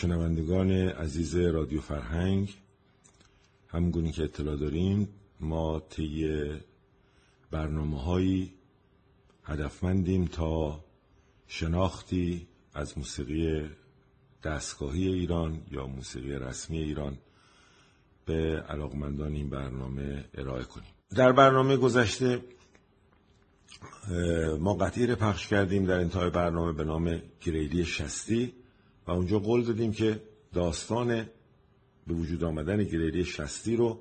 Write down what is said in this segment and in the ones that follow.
شنوندگان عزیز رادیو فرهنگ همگونی که اطلاع داریم ما طی برنامه هایی هدفمندیم تا شناختی از موسیقی دستگاهی ایران یا موسیقی رسمی ایران به علاقمندان این برنامه ارائه کنیم. در برنامه گذشته ما قطعی پخش کردیم در انتهای برنامه به نام گریلی شستی. و اونجا قول دادیم که داستان به وجود آمدن گریلی شستی رو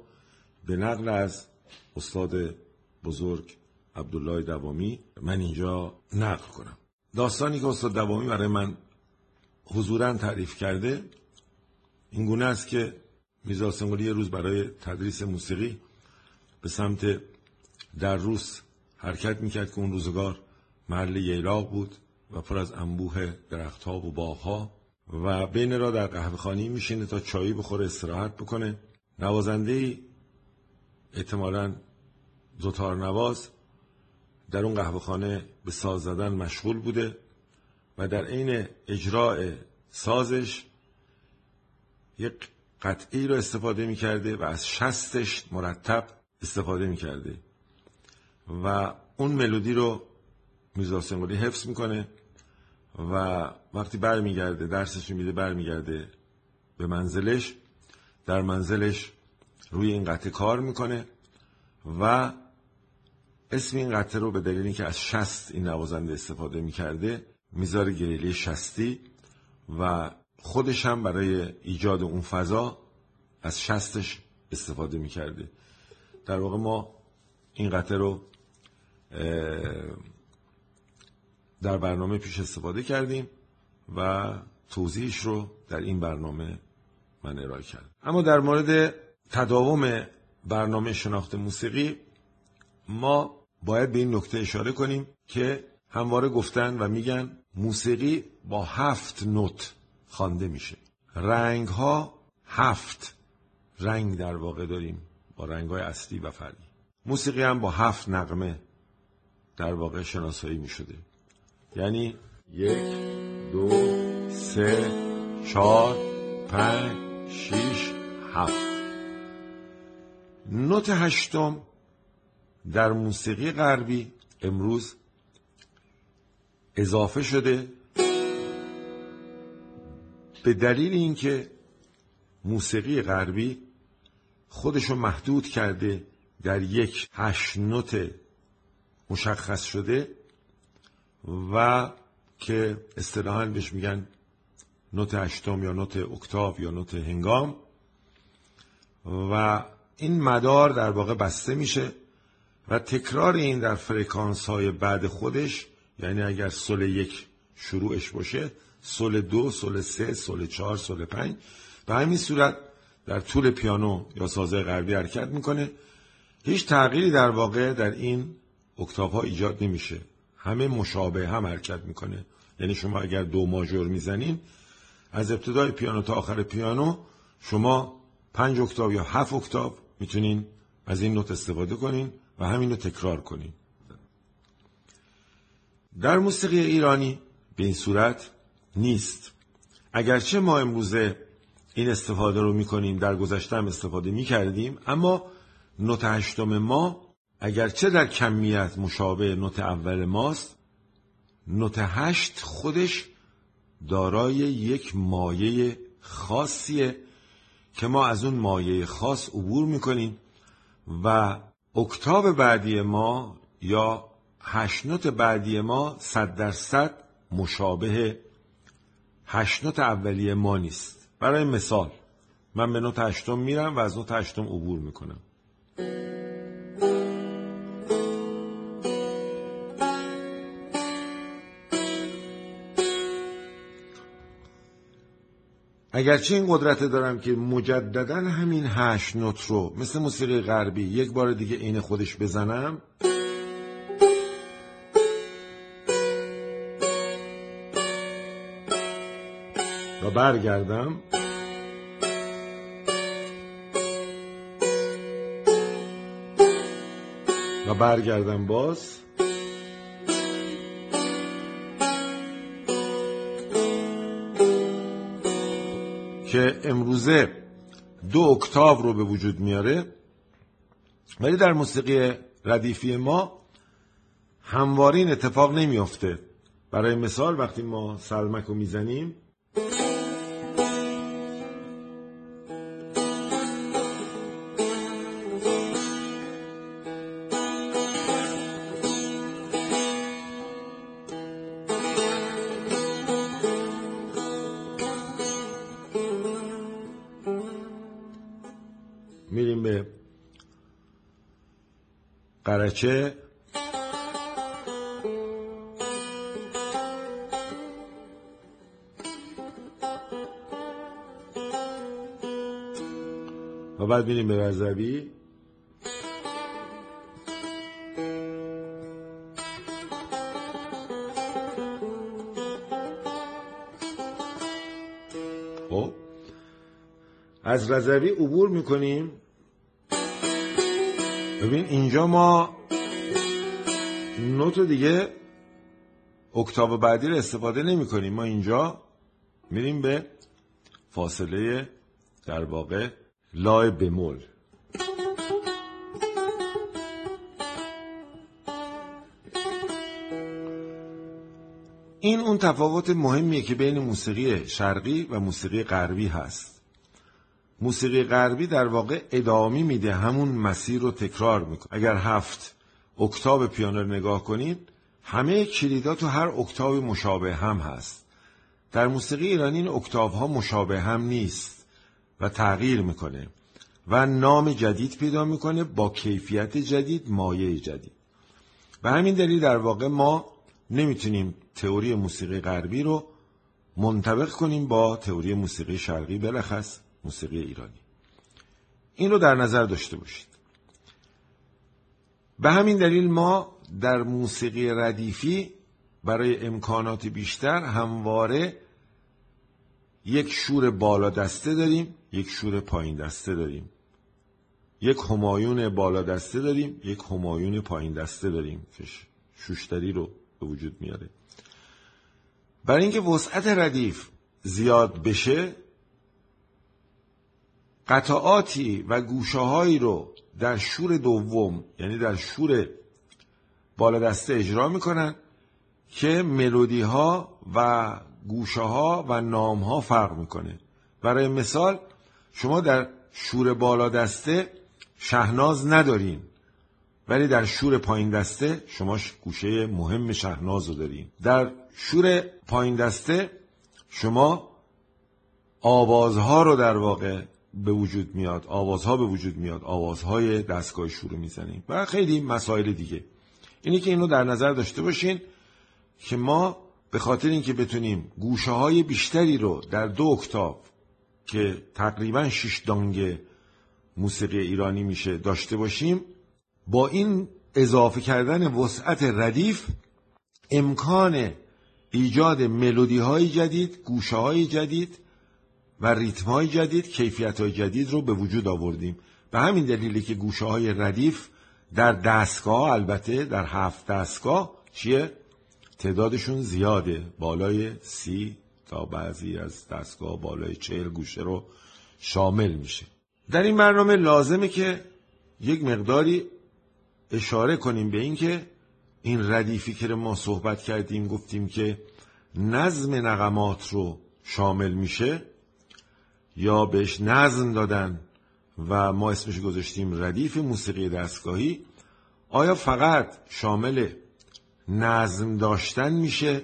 به نقل از استاد بزرگ عبدالله دوامی من اینجا نقل کنم. داستانی که استاد دوامی برای من حضورا تعریف کرده این گونه است که میرزا سنگلی یه روز برای تدریس موسیقی به سمت در روز حرکت می‌کرد که اون روزگار محل ییلاق بود و پر از انبوه درختها و باغها. و بین را در قهوه خانی میشینه تا چایی بخوره استراحت بکنه. نوازنده ای احتمالا زوتار نواز در اون قهوه خانه به ساز زدن مشغول بوده و در عین اجراع سازش یک قطعی رو استفاده می کرده و از شستش مرتب استفاده می کرده و اون ملودی رو میرزا حفظ می‌کنه. و وقتی برمیگرده درسش میده برمیگرده به منزلش در منزلش روی این قطعه کار می‌کنه و اسم این قطعه رو به دلیل اینکه از شست این نوازنده استفاده می‌کرده می‌ذاره گریلی شستی و خودش هم برای ایجاد اون فضا از شستش استفاده می‌کرده. در واقع ما این قطعه رو در برنامه پیش استفاده کردیم و توضیحش رو در این برنامه من ارائه کردم. اما در مورد تداوم برنامه شناخت موسیقی ما باید به این نکته اشاره کنیم که همواره گفتن و میگن موسیقی با هفت نوت خوانده میشه. رنگ ها هفت رنگ در واقع داریم با رنگ های اصلی و فرعی موسیقی هم با هفت نغمه در واقع شناسایی می‌شده. یعنی یک دو سه چهار پنج شیش هفت. نوت هشتم در موسیقی غربی امروز اضافه شده به دلیل اینکه موسیقی غربی خودشو محدود کرده در یک هشت نوت مشخص شده و که اصطلاحا بهش میگن نوت هشتم یا نوت اکتاو یا نوت هنگام. و این مدار در واقع بسته میشه و تکرار این در فرکانس های بعد خودش یعنی اگر سل یک شروعش باشه سل دو، سل سه، سل چهار، سل پنج به همین صورت در طول پیانو یا سازهای غربی حرکت می‌کنه. هیچ تغییری در واقع در این اکتاف ها ایجاد نمیشه. همه مشابه هم حرکت می‌کنه. یعنی شما اگر دو ماژور می‌زنین از ابتدای پیانو تا آخر پیانو شما پنج اکتاو یا هفت اکتاو می‌تونین از این نوت استفاده کنین و همین رو تکرار کنین. در موسیقی ایرانی به این صورت نیست. اگرچه ما امروزه این استفاده رو می‌کنیم در گذشته هم استفاده می‌کردیم اما نوت هشتم ما اگرچه در کمیت مشابه نوت اول ماست نوت هشت خودش دارای یک مایه خاصیه که ما از اون مایه خاص عبور می‌کنیم و اکتاب بعدی ما یا هشت نوت بعدی ما صد درصد مشابه هشت نوت اولیه ما نیست. برای مثال من به نوت هشتم میرم و از نوت هشتم عبور می‌کنم. اگرچه این قدرت دارم که مجددا همین هشت نوت رو مثل موسیقی غربی یک بار دیگه عین خودش بزنم. و برگردم. و برگردم باز. که امروزه دو اکتاو رو به وجود میاره ولی در موسیقی ردیفی ما همواره این اتفاق نمیافته. برای مثال وقتی ما سلمک رو می‌زنیم قرچه و بعد میریم به رزوی خب از رضوی عبور می‌کنیم ببین اینجا ما نوت دیگه اکتاو بعدی رو استفاده نمی کنیم. ما اینجا میریم به فاصله در واقع لای بمول. این اون تفاوت مهمیه که بین موسیقی شرقی و موسیقی غربی هست. موسیقی غربی در واقع ادامه میده همون مسیر رو تکرار می‌کنه. اگر هفت اکتاب پیانو نگاه کنید همه کلیدا تو هر اکتاب مشابه هم هست. در موسیقی ایرانی این اکتاب ها مشابه هم نیست و تغییر می‌کنه و نام جدید پیدا می‌کنه با کیفیت جدید مایه جدید. به همین دلیل در واقع ما نمی‌تونیم تئوری موسیقی غربی رو منطبق کنیم با تئوری موسیقی شرقی بلخص. موسیقی ایرانی. این رو در نظر داشته باشید. به همین دلیل ما در موسیقی ردیفی برای امکانات بیشتر همواره یک شور بالا دسته داریم یک شور پایین دسته داریم. یک همایون بالا دسته داریم یک همایون پایین دسته داریم. که شوشتری رو به وجود میاره. برای اینکه وسعت ردیف زیاد بشه قطعاتی و گوشه رو در شور دوم یعنی در شور بالا دسته اجرا می‌کنن که ملودی ها و گوشه ها و نام ها فرق می‌کنه. برای مثال شما در شور بالا دسته شهناز ندارین ولی در شور پایین دسته شما گوشه مهم شهناز رو دارین. در شور پایین دسته شما آوازها رو در واقع به وجود میاد آوازها به وجود میاد آوازهای دستگاه شروع می‌زنیم و خیلی مسائل دیگه. اینی که اینو در نظر داشته باشین که ما به خاطر اینکه بتونیم گوشه های بیشتری رو در دو اکتاف که تقریبا شش دانگ موسیقی ایرانی میشه داشته باشیم با این اضافه کردن وسعت ردیف امکان ایجاد ملودی های جدید گوشه های جدید و ریتم های جدید کیفیت های جدید رو به وجود آوردیم. به همین دلیلی که گوشه های ردیف در دستگاه البته در هفت دستگاه چیه؟ تعدادشون زیاده. بالای سی تا بعضی از دستگاه بالای چهل گوشه رو شامل میشه. در این برنامه لازمه که یک مقداری اشاره کنیم به اینکه این ردیفی که ما صحبت کردیم گفتیم که نظم نقمات رو شامل میشه. یا بهش نظم دادن و ما اسمش گذاشتیم ردیف موسیقی دستگاهی آیا فقط شامل نظم داشتن میشه؟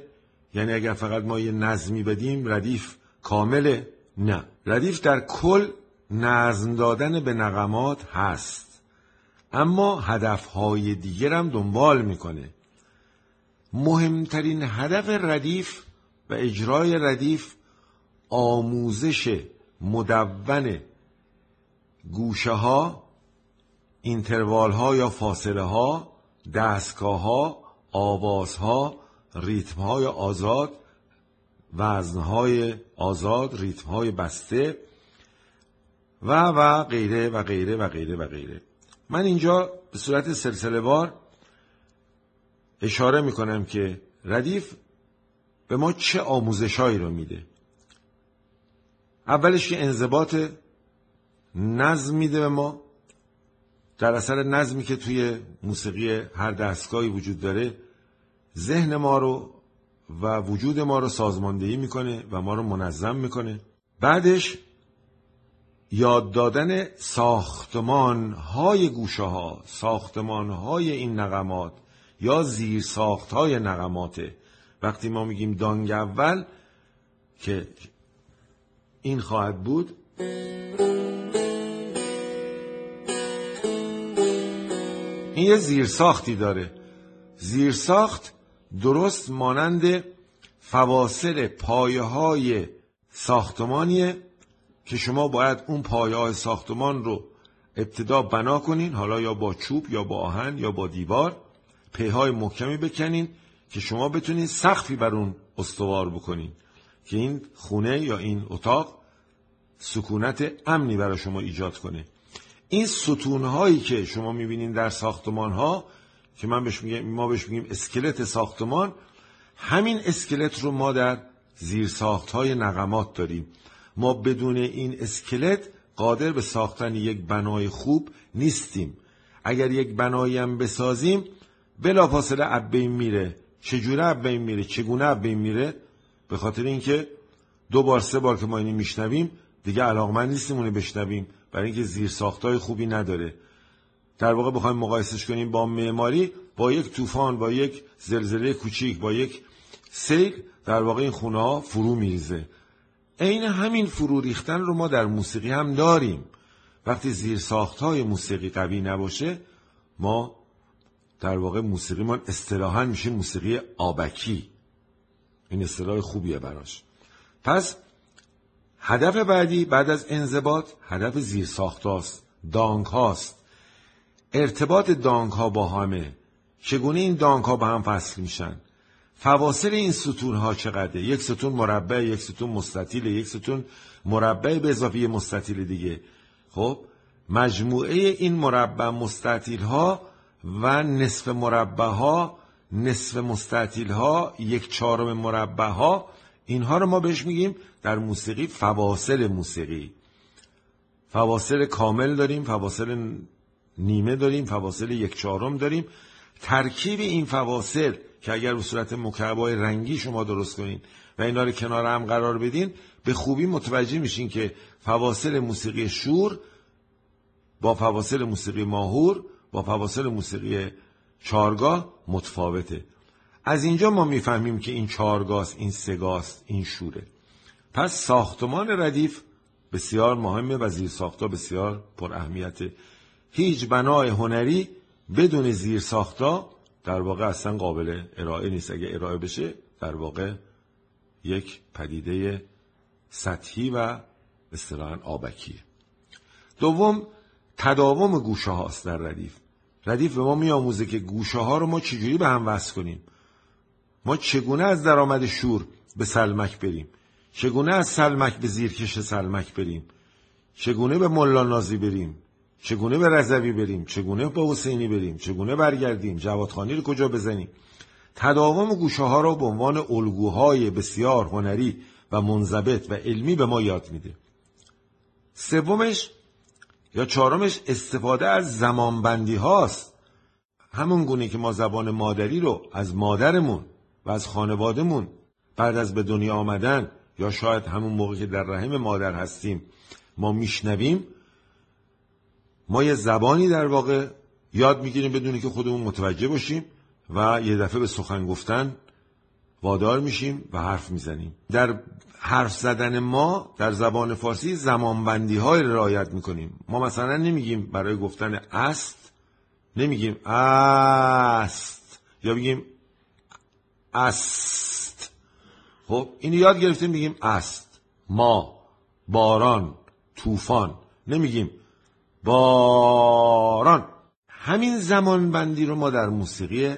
یعنی اگر فقط ما یه نظمی بدیم ردیف کامله؟ نه. ردیف در کل نظم دادن به نقمات هست. اما هدفهای دیگر هم دنبال می‌کنه. مهمترین هدف ردیف و اجرای ردیف آموزش مدون گوشه ها اینتروال ها یا فاصله ها دستگاه ها آواز ها ریتم های آزاد وزن های آزاد ریتم های بسته و و غیره و غیره و غیره و غیره. من اینجا به صورت سلسله وار اشاره می‌کنم که ردیف به ما چه آموزشهایی رو میده. اولش که انضباط نظم میده به ما در اثر نظمی که توی موسیقی هر دستگاهی وجود داره ذهن ما رو و وجود ما رو سازماندهی می‌کنه و ما رو منظم می‌کنه. بعدش یاد دادن ساختمان های گوشه ها ساختمان های این نقمات یا زیر ساخت های نقماته وقتی ما میگیم دانگ اول که این خواهد بود؟ این یه زیرساختی داره. زیرساخت درست مانند فواصل پایه های ساختمانیه که شما باید اون پایه های ساختمان رو ابتدا بنا کنین حالا یا با چوب یا با آهن یا با دیوار پیهای محکمی بکنین که شما بتونین سقفی بر اون استوار بکنین. که این خونه یا این اتاق سکونت امنی برای شما ایجاد کنه. این ستونهایی که شما می‌بینین در ساختمان ها که من بهش میگم ما بهش میگیم اسکلت ساختمان همین اسکلت رو ما در زیر ساخت های نقمات داریم. ما بدون این اسکلت قادر به ساختن یک بنای خوب نیستیم. اگر یک بنایی هم بسازیم بلافاصله اب میره. چجوره اب میره؟ چگونه اب میره؟ به خاطر اینکه دو بار سه بار که ما اینو میشنویم دیگه علاقمند نیستیم اونو بشنویم. برای اینکه زیر ساختای خوبی نداره. در واقع بخوایم مقایسش کنیم با معماری با یک طوفان با یک زلزله کوچیک با یک سیل در واقع این خونه ها فرو میریزه. عین همین فرو ریختن رو ما در موسیقی هم داریم. وقتی زیر ساخت های موسیقی قوی نباشه ما در واقع موسیقی ما اصطلاحا میشه موسیقی آبکی. این اصطلاح خوبیه براش. پس هدف بعدی بعد از انضباط هدف زیر ساختاست دانک هاست. ارتباط دانک ها با همه. چگونه این دانک ها با هم فصل میشن؟ فواصل این ستون ها چقدره؟ یک ستون مربع یک ستون مستطیل یک ستون مربع به اضافه مستطیل دیگه. خب مجموعه این مربع مستطیل ها و نصف مربع ها نصف مستطیل ها یک چهارم مربع ها اینها رو ما بهش میگیم در موسیقی فواصل موسیقی. فواصل کامل داریم فواصل نیمه داریم فواصل یک چهارم داریم. ترکیب این فواصل که اگر به صورت مکعبای رنگی شما درست کنین و اینا رو کنار هم قرار بدین به خوبی متوجه میشین که فواصل موسیقی شور با فواصل موسیقی ماهور با فواصل موسیقی چارگاه متفاوته. از اینجا ما می‌فهمیم که این چارگاست این سگاست این شوره. پس ساختمان ردیف بسیار مهمه و زیر ساختا بسیار پر اهمیته هیچ بنای هنری بدون زیر ساختا در واقع اصلا قابل ارائه نیست. اگه ارائه بشه در واقع یک پدیده سطحی و اصطلاحا آبکیه. دوم تداوم گوشه هاست در ردیف. ردیف به ما میآموزه که گوشه ها رو ما چجوری به هم وصل کنیم. ما چگونه از درآمد شور به سلمک بریم؟ چگونه از سلمک به زیرکش سلمک بریم؟ چگونه به ملا نازی بریم؟ چگونه به رضوی بریم؟ چگونه به حسینی بریم؟ چگونه برگردیم؟ جوادخانی رو کجا بزنیم؟ تداوم گوشه ها رو به عنوان الگوهای بسیار هنری و منضبط و علمی به ما یاد میده. سومش یا چهارمش استفاده از زمانبندی هاست. همون گونه که ما زبان مادری رو از مادرمون و از خانوادهمون بعد از به دنیا آمدن یا شاید همون موقع که در رحم مادر هستیم ما میشنویم ما یه زبانی در واقع یاد می‌گیریم بدونی که خودمون متوجه باشیم و یه دفعه به سخن گفتن وادار میشیم و حرف می‌زنیم. در حرف زدن ما در زبان فارسی زمانبندی های رعایت می‌کنیم. ما مثلا نمیگیم برای گفتن است نمیگیم است یا بگیم است. خب این یاد گرفتیم میگیم است. ما باران طوفان نمیگیم باران. همین زمان بندی رو ما در موسیقی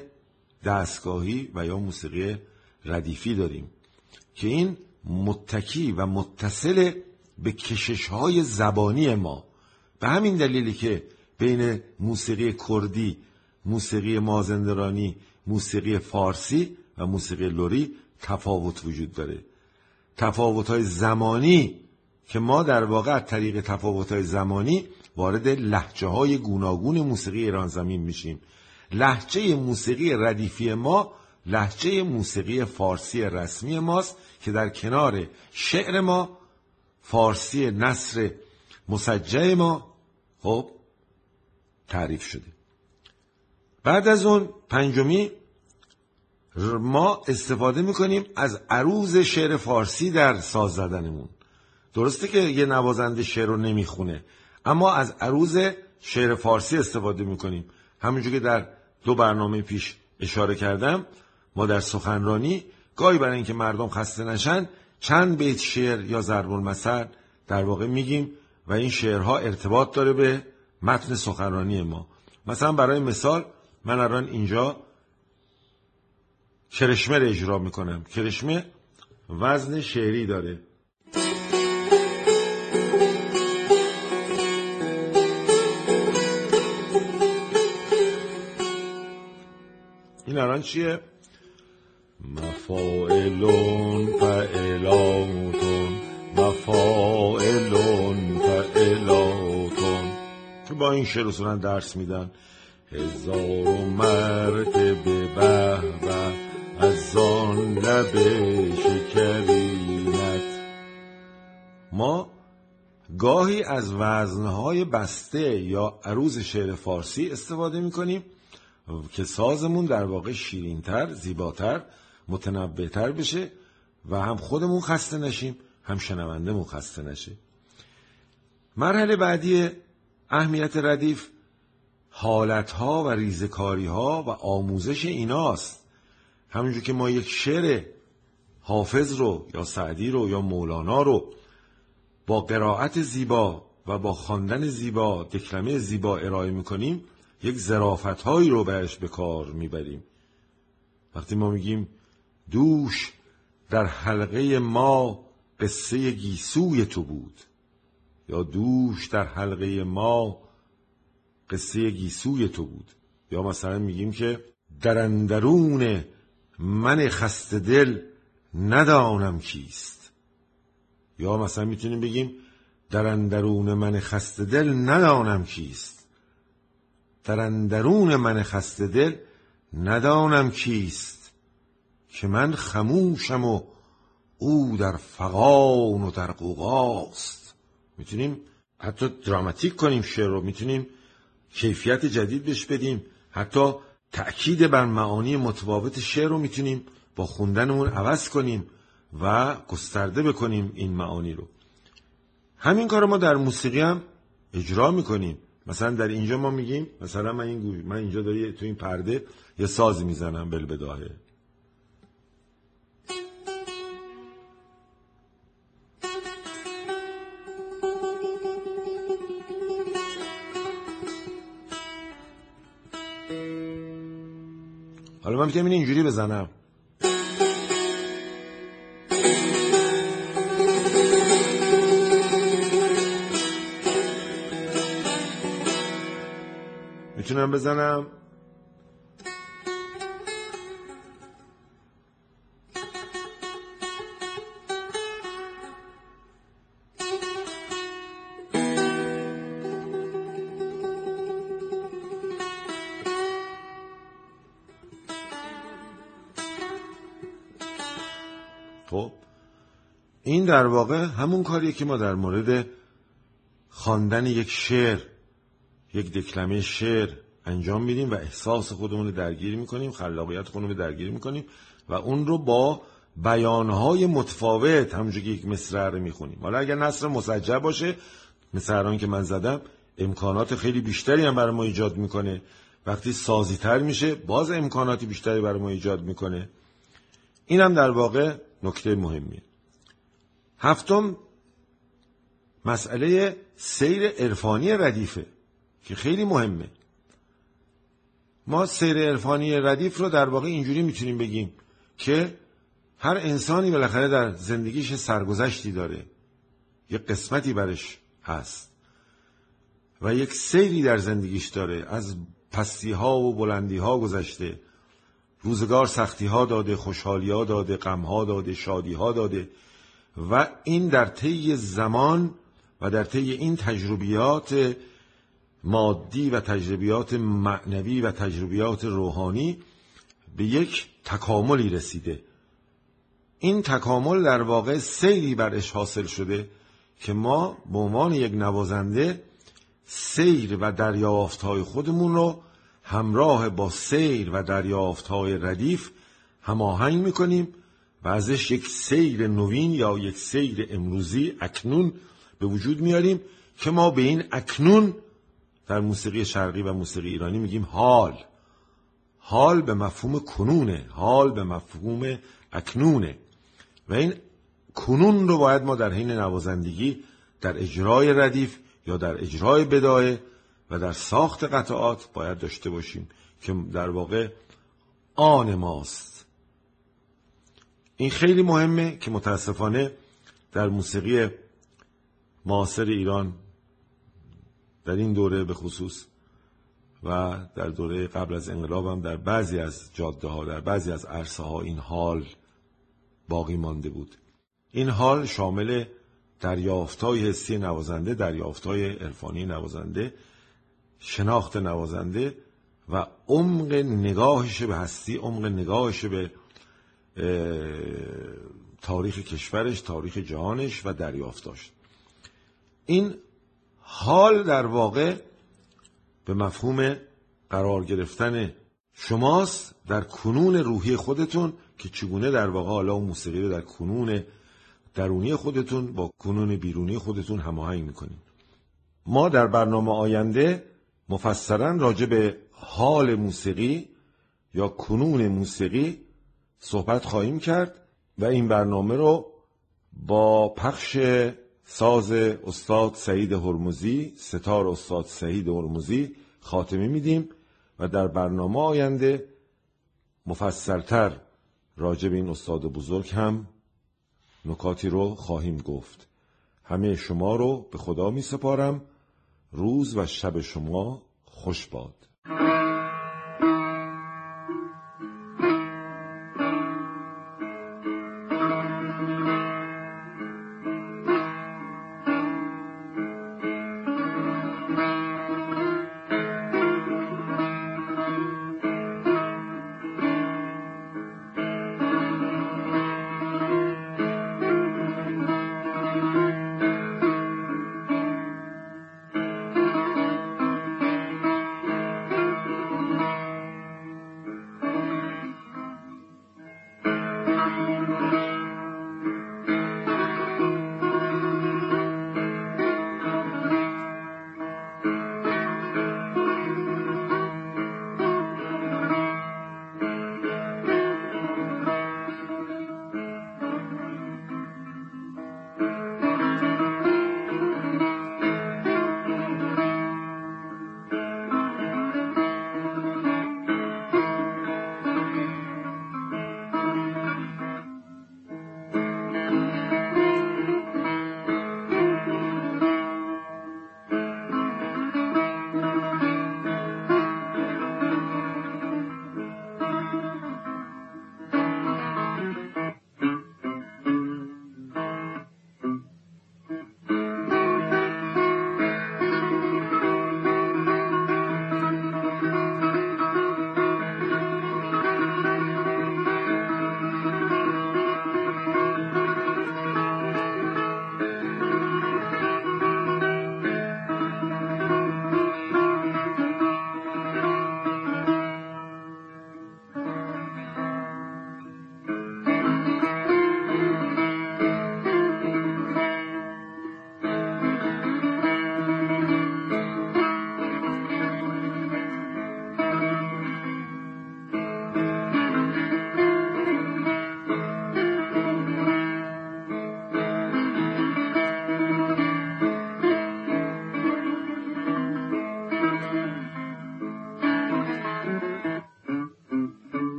دستگاهی و یا موسیقی ردیفی داریم که این متکی و متصل به کشش های زبانی ما. به همین دلیلی که بین موسیقی کردی موسیقی مازندرانی موسیقی فارسی و موسیقی لوری تفاوت وجود داره. تفاوت های زمانی که ما در واقع از طریق تفاوت های زمانی وارد لحجه های گوناگون موسیقی ایران زمین میشیم. لحجه موسیقی ردیفی ما لحجه موسیقی فارسی رسمی ماست که در کنار شعر ما فارسی نصر مسجع ما خب تعریف شده. بعد از اون پنجمی ما استفاده می‌کنیم از عروض شعر فارسی در ساز زدنمون. درسته که یه نوازنده شعر رو نمی‌خونه اما از عروض شعر فارسی استفاده می‌کنیم. همونجور که در دو برنامه پیش اشاره کردم ما در سخنرانی گاهی برای اینکه مردم خسته نشن چند بیت شعر یا ضرب المثل در واقع میگیم و این شعرها ارتباط داره به متن سخنرانی ما. مثلا برای مثال من الان اینجا کرشمه رو اجرا می‌کنم. کرشمه وزن شعری داره. این الان چیه؟ مفاعلون فعلاتون مفاعلون فعلاتون که با این شعر درس میدن. هزار مرتبه به به از آن لب شکرینت. ما گاهی از وزنهای بسته یا عروض شعر فارسی استفاده می‌کنیم که سازمون در واقع شیرینتر، زیباتر، متنبهتر بشه و هم خودمون خسته نشیم هم شنوندهمون خسته نشه. مرحله بعدی اهمیت ردیف حالتها و ریزکاریها و آموزش ایناست. همونجور که ما یک شعر حافظ رو یا سعدی رو یا مولانا رو با قرائت زیبا و با خواندن زیبا دکلمه زیبا ارائه می‌کنیم یک زرافت هایی رو بهش به کار می‌بریم. وقتی ما میگیم دوش در حلقه ما قصه گیسوی تو بود. یا دوش در حلقه ما قصه گیسوی تو بود. یا مثلا میگیم که در اندرون من خسته دل ندانم کیست. یا مثلا می‌تونیم بگیم در اندرون من خسته دل ندانم کیست. در اندرون من خسته دل ندانم کیست. که من خموشم و او در فقان و در قوقاست می‌تونیم حتی دراماتیک کنیم شعر رو می‌تونیم کیفیت جدید بهش بدیم. حتی تأکید بر معانی متفاوت شعر رو می‌تونیم با خوندنمون عوض کنیم و گسترده بکنیم این معانی رو. همین کار ما در موسیقی هم اجرا می‌کنیم. مثلا در اینجا ما میگیم مثلا من این من اینجا داری تو این پرده یه ساز می‌زنم بلبداهه حالا من می‌تونم این اینجوری بزنم. می‌تونم بزنم؟ در واقع همون کاریه که ما در مورد خواندن یک شعر یک دکلمه شعر انجام میدیم و احساس خودمون رو درگیر می‌کنیم خلاقیت خودمون رو درگیر می‌کنیم و اون رو با بیانهای متفاوت همونجور که یک مصرع رو می‌خونیم. حالا اگر نصر مسجع باشه مثل که من زدم امکانات خیلی بیشتری هم برای ما ایجاد می‌کنه. وقتی سازی تر میشه باز امکاناتی بیشتری برای ما ایجاد می‌کنه. این هم در واقع نکته مهمیه. هفتم مسئله سیر عرفانی ردیفه که خیلی مهمه. ما سیر عرفانی ردیف رو در واقع اینجوری می‌تونیم بگیم که هر انسانی بالاخره در زندگیش سرگذشتی داره. یک قسمتی برش هست و یک سیری در زندگیش داره. از پستی ها و بلندی ها گذشته. روزگار سختی ها داده خوشحالی ها داده غم ها داده شادی ها داده. و این در طی زمان و در طی این تجربیات مادی و تجربیات معنوی و تجربیات روحانی به یک تکاملی رسیده. این تکامل در واقع سیری برش حاصل شده که ما به عنوان یک نوازنده سیر و دریافتهای خودمون رو همراه با سیر و دریافتهای ردیف هماهنگ می‌کنیم و ازش یک سیر نوین یا یک سیر امروزی اکنون به وجود میاریم که ما به این اکنون در موسیقی شرقی و موسیقی ایرانی میگیم حال. حال به مفهوم کنونه حال به مفهوم اکنونه. و این کنون رو باید ما در حین نوازندگی در اجرای ردیف یا در اجرای بدایه و در ساخت قطعات باید داشته باشیم که در واقع آن ماست. این خیلی مهمه که متاسفانه در موسیقی معاصر ایران در این دوره به خصوص و در دوره قبل از انقلاب هم در بعضی از جاده ها در بعضی از عرصه ها این حال باقی مانده بود. این حال شامل دریافتای حسی نوازنده دریافتای عرفانی نوازنده شناخت نوازنده و عمق نگاهش به هستی عمق نگاهش به تاریخ کشورش تاریخ جهانش و دریافتاش. این حال در واقع به مفهوم قرار گرفتن شماست در کنون روحی خودتون که چگونه در واقع حالا اون موسیقی رو در کنون درونی خودتون با کنون بیرونی خودتون هماهنگ می‌کنید. ما در برنامه آینده مفصلا راجع به حال موسیقی یا کنون موسیقی صحبت خواهیم کرد و این برنامه رو با پخش ساز استاد سعید هرمزی ستار استاد سعید هرمزی خاتمه میدیم و در برنامه آینده مفصلتر راجع به این استاد بزرگ هم نکاتی رو خواهیم گفت. همه شما رو به خدا می سپارم روز و شب شما خوش باد.